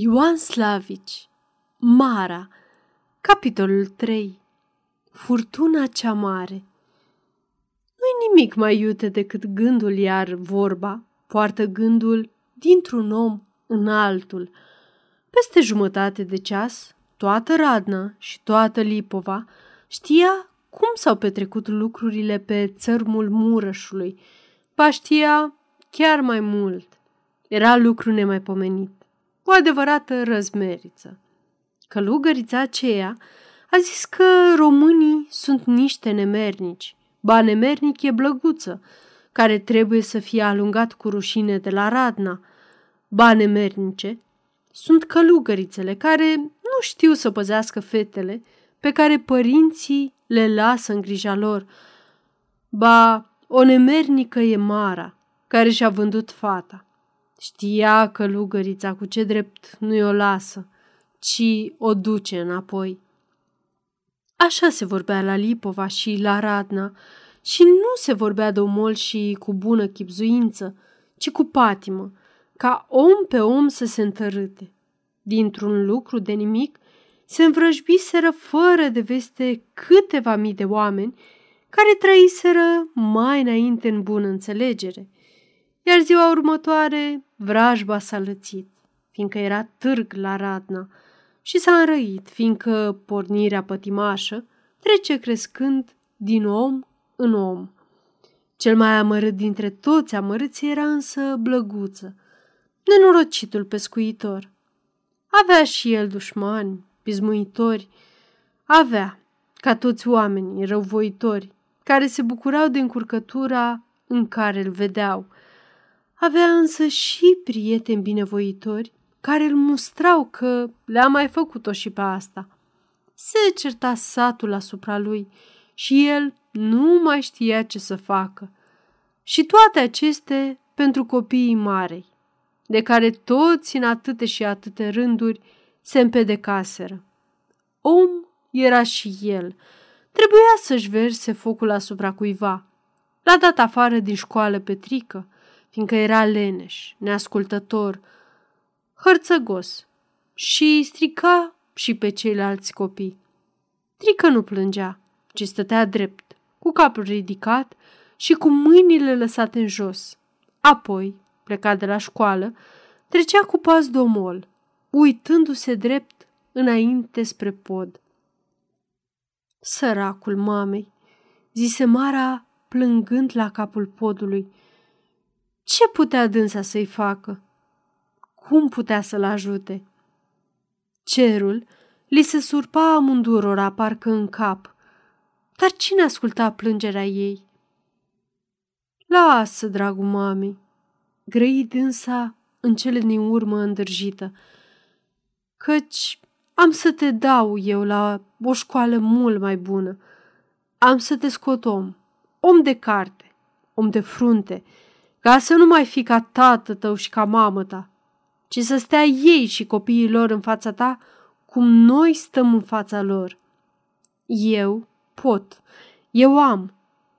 Ioan Slavici Mara Capitolul 3 Furtuna cea mare Nu-i nimic mai iute decât gândul iar vorba poartă gândul dintr-un om în altul. Peste jumătate de ceas, toată Radna și toată Lipova știa cum s-au petrecut lucrurile pe țărmul Murășului. Pa știa chiar mai mult. Era lucru nemaipomenit o adevărată răzmeriță. Călugărița aceea a zis că românii sunt niște nemernici. Ba nemernic e blăguță, care trebuie să fie alungat cu rușine de la radna. Ba nemernice sunt călugărițele care nu știu să păzească fetele pe care părinții le lasă în grija lor. Ba, o nemernică e Mara, care și-a vândut fata. Știa că lugărița cu ce drept nu o lasă, ci o duce înapoi. Așa se vorbea la Lipova și la Radna și nu se vorbea de omol și cu bună chipzuință, ci cu patimă, ca om pe om să se întărâte. Dintr-un lucru de nimic se învrăjbiseră fără de veste câteva mii de oameni care trăiseră mai înainte în bună înțelegere – iar ziua următoare vrajba s-a lățit, fiindcă era târg la Radna și s-a înrăit, fiindcă pornirea pătimașă trece crescând din om în om. Cel mai amărât dintre toți amărâții era însă blăguță, nenorocitul pescuitor. Avea și el dușmani, pismuitori, avea, ca toți oamenii răuvoitori, care se bucurau de încurcătura în care îl vedeau – avea însă și prieteni binevoitori care îl mustrau că le-a mai făcut-o și pe asta. Se certa satul asupra lui și el nu mai știa ce să facă. Și toate aceste pentru copiii marei, de care toți în atâte și atâte rânduri se împedecaseră. Om era și el. Trebuia să-și verse focul asupra cuiva. L-a dat afară din școală Petrică, fiindcă era leneș, neascultător, hărțăgos și strica și pe ceilalți copii. Trică nu plângea, ci stătea drept, cu capul ridicat și cu mâinile lăsate în jos. Apoi, plecat de la școală, trecea cu pas domol, uitându-se drept înainte spre pod. Săracul mamei, zise Mara plângând la capul podului, ce putea dânsa să-i facă? Cum putea să-l ajute? Cerul li se surpa amândurora parcă în cap, dar cine asculta plângerea ei? Lasă, dragul mamei, grăi dânsa în cele din urmă îndrăjită, căci am să te dau eu la o școală mult mai bună. Am să te scot om, om de carte, om de frunte, ca să nu mai fi ca tată tău și ca mamă ta, ci să stea ei și copiii lor în fața ta cum noi stăm în fața lor. Eu pot, eu am,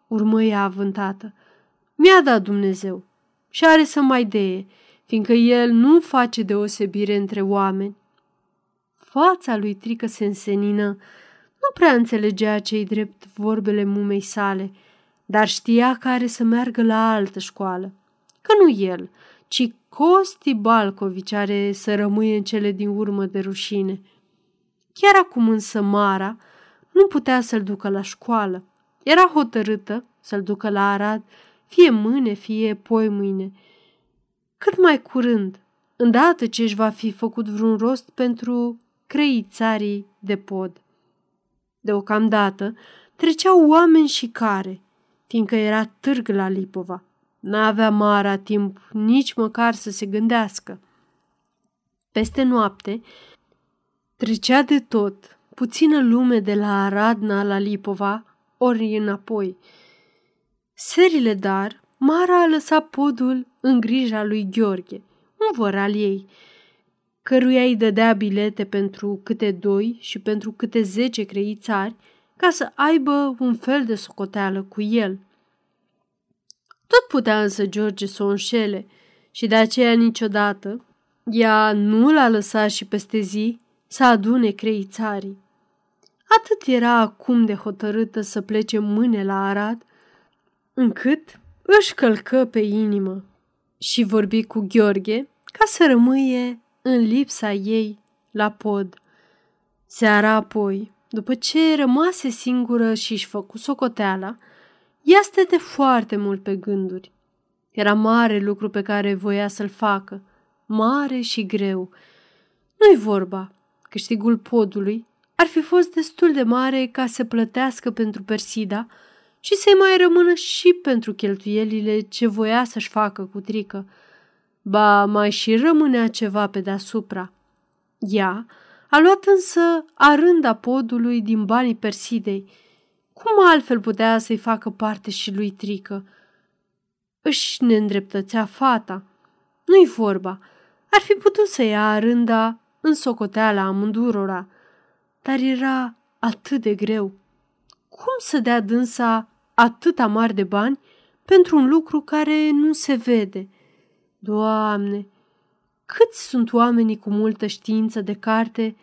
urmă ea avântată. Mi-a dat Dumnezeu și are să mai deie, fiindcă el nu face deosebire între oameni. Fața lui Trică se însenină, nu prea înțelegea cei drept vorbele mumei sale, dar știa că are să meargă la altă școală că nu el, ci Costi Balcovici are să rămâie în cele din urmă de rușine. Chiar acum însă Mara nu putea să-l ducă la școală. Era hotărâtă să-l ducă la Arad, fie mâine, fie poi mâine. Cât mai curând, îndată ce își va fi făcut vreun rost pentru creițarii de pod. Deocamdată treceau oameni și care, fiindcă era târg la Lipova. N-avea Mara timp nici măcar să se gândească. Peste noapte trecea de tot, puțină lume de la Aradna la Lipova, ori înapoi. Serile dar, Mara a lăsat podul în grija lui Gheorghe, un văr al ei, căruia îi dădea bilete pentru câte doi și pentru câte zece creițari, ca să aibă un fel de socoteală cu el – tot putea însă George să o înșele și de aceea niciodată, Ea nu l-a lăsat și peste zi să adune creițarii. Atât era acum de hotărâtă să plece mâine la Arad, încât își călcă pe inimă și vorbi cu Gheorghe ca să rămâie în lipsa ei la pod. Seara apoi, după ce rămase singură și își făcu socoteala, ea stăte foarte mult pe gânduri. Era mare lucru pe care voia să-l facă, mare și greu. Nu-i vorba, câștigul podului ar fi fost destul de mare ca să plătească pentru Persida și să-i mai rămână și pentru cheltuielile ce voia să-și facă cu trică. Ba, mai și rămânea ceva pe deasupra. Ea a luat însă arânda podului din banii Persidei. Cum altfel putea să-i facă parte și lui Trică? Își neîndreptățea fata. Nu-i vorba. Ar fi putut să ia arânda în socoteala amândurora, dar era atât de greu. Cum să dea dânsa atâta mari de bani pentru un lucru care nu se vede? Doamne, câți sunt oamenii cu multă știință de carte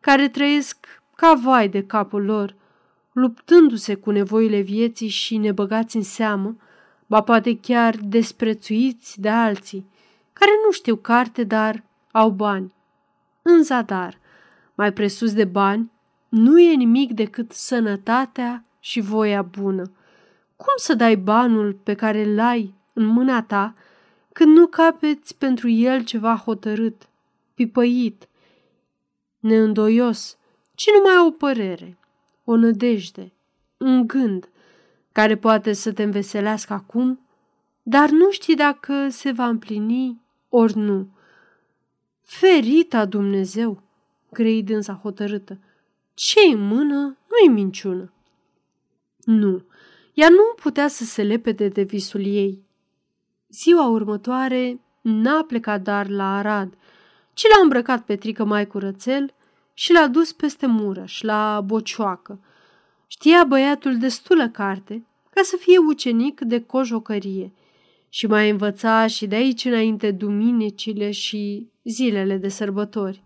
care trăiesc ca vai de capul lor, luptându-se cu nevoile vieții și nebăgați în seamă, ba poate chiar desprețuiți de alții, care nu știu carte, dar au bani. În zadar, mai presus de bani, nu e nimic decât sănătatea și voia bună. Cum să dai banul pe care îl ai în mâna ta când nu capeți pentru el ceva hotărât, pipăit, neîndoios, ci numai o părere, o nădejde, un gând, care poate să te înveselească acum, dar nu știi dacă se va împlini ori nu. Ferita Dumnezeu, grei dânsa hotărâtă, ce în mână nu-i minciună. Nu, ea nu putea să se lepede de visul ei. Ziua următoare n-a plecat dar la Arad, ci l-a îmbrăcat pe trică mai curățel și l-a dus peste Mureș, la Bocioacă. Știa băiatul destulă carte ca să fie ucenic de cojocărie și mai învăța și de aici înainte duminicile și zilele de sărbători.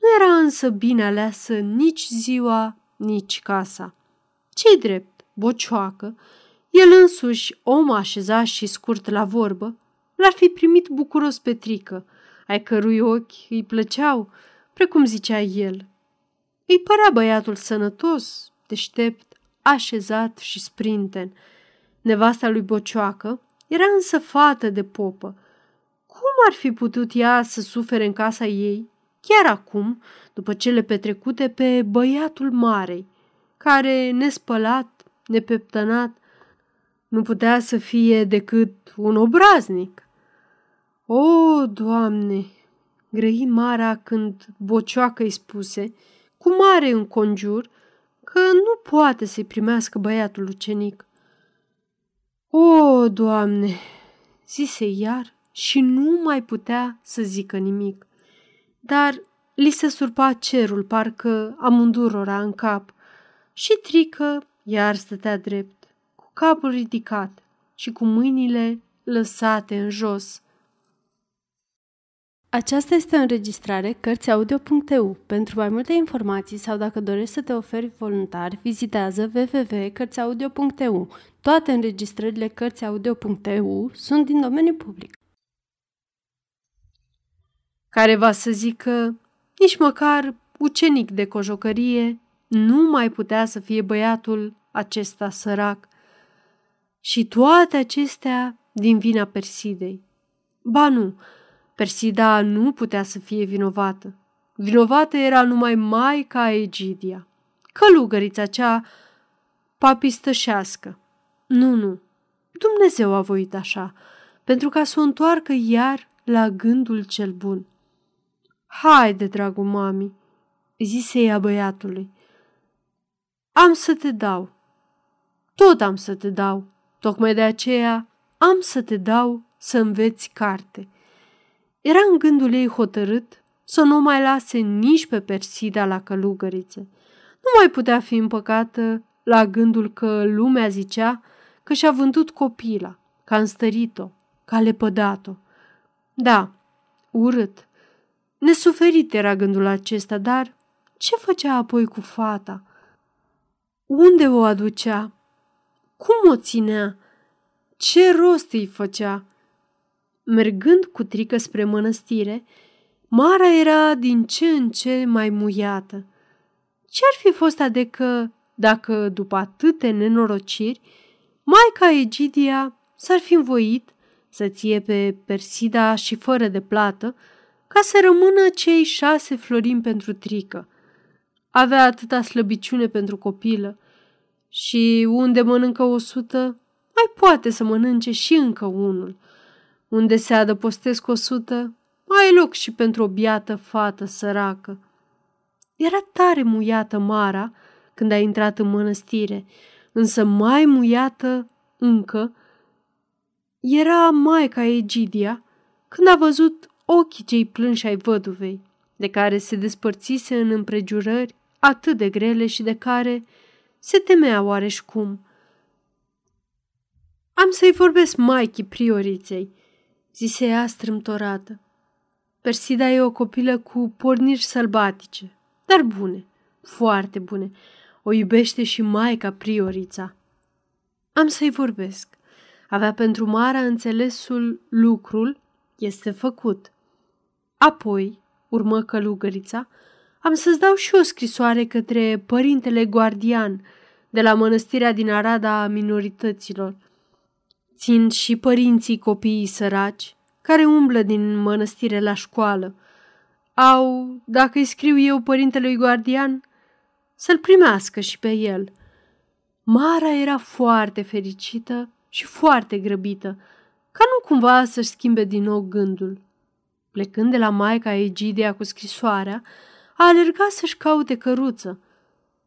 Nu era însă bine aleasă nici ziua, nici casa. Cei drept, bocioacă, el însuși, om așezat și scurt la vorbă, l-ar fi primit bucuros pe trică, ai cărui ochi îi plăceau, precum zicea el. Îi părea băiatul sănătos, deștept, așezat și sprinten. Nevasta lui Bocioacă era însă fată de popă. Cum ar fi putut ea să sufere în casa ei, chiar acum, după cele petrecute pe băiatul marei, care, nespălat, nepeptănat, nu putea să fie decât un obraznic? O, Doamne! grăi Mara când bocioacă îi spuse, cu mare înconjur, că nu poate să-i primească băiatul ucenic. O, Doamne! zise iar și nu mai putea să zică nimic. Dar li se surpa cerul, parcă amândurora în cap, și trică iar stătea drept, cu capul ridicat și cu mâinile lăsate în jos. Aceasta este o înregistrare Cărțiaudio.eu. Pentru mai multe informații sau dacă dorești să te oferi voluntar, vizitează www.cărțiaudio.eu. Toate înregistrările Cărțiaudio.eu sunt din domeniu public. Care va să zică, nici măcar ucenic de cojocărie nu mai putea să fie băiatul acesta sărac. Și toate acestea din vina Persidei. Ba nu, Persida nu putea să fie vinovată. Vinovată era numai Maica Egidia, călugărița cea papistășească. Nu, nu, Dumnezeu a voit așa, pentru ca să o întoarcă iar la gândul cel bun. Haide, dragul mami, zise ea băiatului. Am să te dau. Tot am să te dau. Tocmai de aceea am să te dau să înveți carte. Era în gândul ei hotărât să nu mai lase nici pe Persida la călugărițe. Nu mai putea fi împăcată la gândul că lumea zicea că și-a vândut copila, că a înstărit-o, că a lepădat-o. Da, urât, Nesuferit era gândul acesta, dar ce făcea apoi cu fata? Unde o aducea? Cum o ținea? Ce rost îi făcea? Mergând cu trică spre mănăstire, Mara era din ce în ce mai muiată. Ce-ar fi fost adecă dacă, după atâte nenorociri, Maica Egidia s-ar fi învoit să ție pe Persida și fără de plată, ca să rămână cei șase florini pentru trică. Avea atâta slăbiciune pentru copilă și unde mănâncă o sută, mai poate să mănânce și încă unul. Unde se adăpostesc o sută, mai e loc și pentru o biată fată săracă. Era tare muiată Mara când a intrat în mănăstire, însă mai muiată încă era maica Egidia când a văzut ochii cei plânși ai văduvei, de care se despărțise în împrejurări atât de grele și de care se temea oareși cum. Am să-i vorbesc maicii prioriței, zise ea strâmtorată. Persida e o copilă cu porniri sălbatice, dar bune, foarte bune. O iubește și maica priorița. Am să-i vorbesc. Avea pentru Mara înțelesul lucrul este făcut. Apoi, urmă călugărița, am să-ți dau și o scrisoare către părintele guardian de la mănăstirea din Arada a minorităților. Țin și părinții copiii săraci care umblă din mănăstire la școală. Au, dacă îi scriu eu părintelui guardian, să-l primească și pe el. Mara era foarte fericită și foarte grăbită, ca nu cumva să-și schimbe din nou gândul. Plecând de la maica Egidia cu scrisoarea, a alergat să-și caute căruță,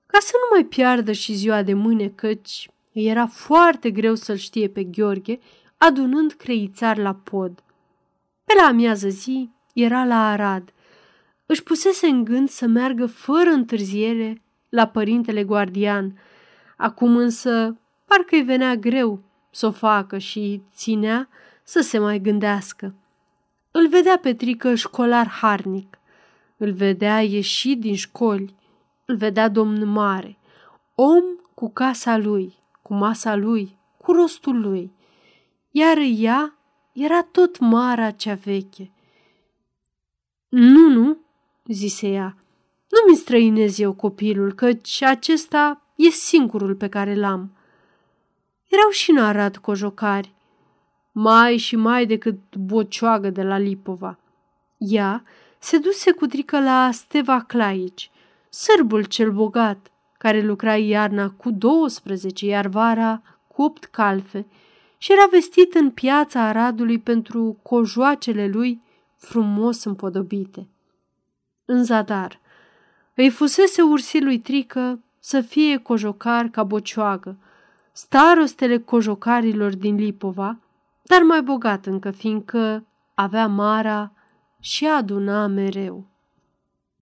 ca să nu mai piardă și ziua de mâine, căci îi era foarte greu să-l știe pe Gheorghe, adunând creițari la pod. Pe la amiază zi era la Arad. Își pusese în gând să meargă fără întârziere la părintele guardian. Acum însă parcă îi venea greu să o facă și ținea să se mai gândească. Îl vedea pe trică școlar harnic, îl vedea ieși din școli, îl vedea domn mare, om cu casa lui, cu masa lui, cu rostul lui, iar ea era tot Mara cea veche. Nu, nu, zise ea, nu mi străinez eu copilul, căci acesta e singurul pe care l-am. Erau și în Arad cojocari, mai și mai decât bocioagă de la Lipova. Ea se duse cu trică la Steva Claici, sârbul cel bogat, care lucra iarna cu 12, iar vara cu opt calfe și era vestit în piața Aradului pentru cojoacele lui frumos împodobite. În zadar, îi fusese ursilui Trică să fie cojocar ca bocioagă, starostele cojocarilor din Lipova, dar mai bogat încă, fiindcă avea Mara și aduna mereu.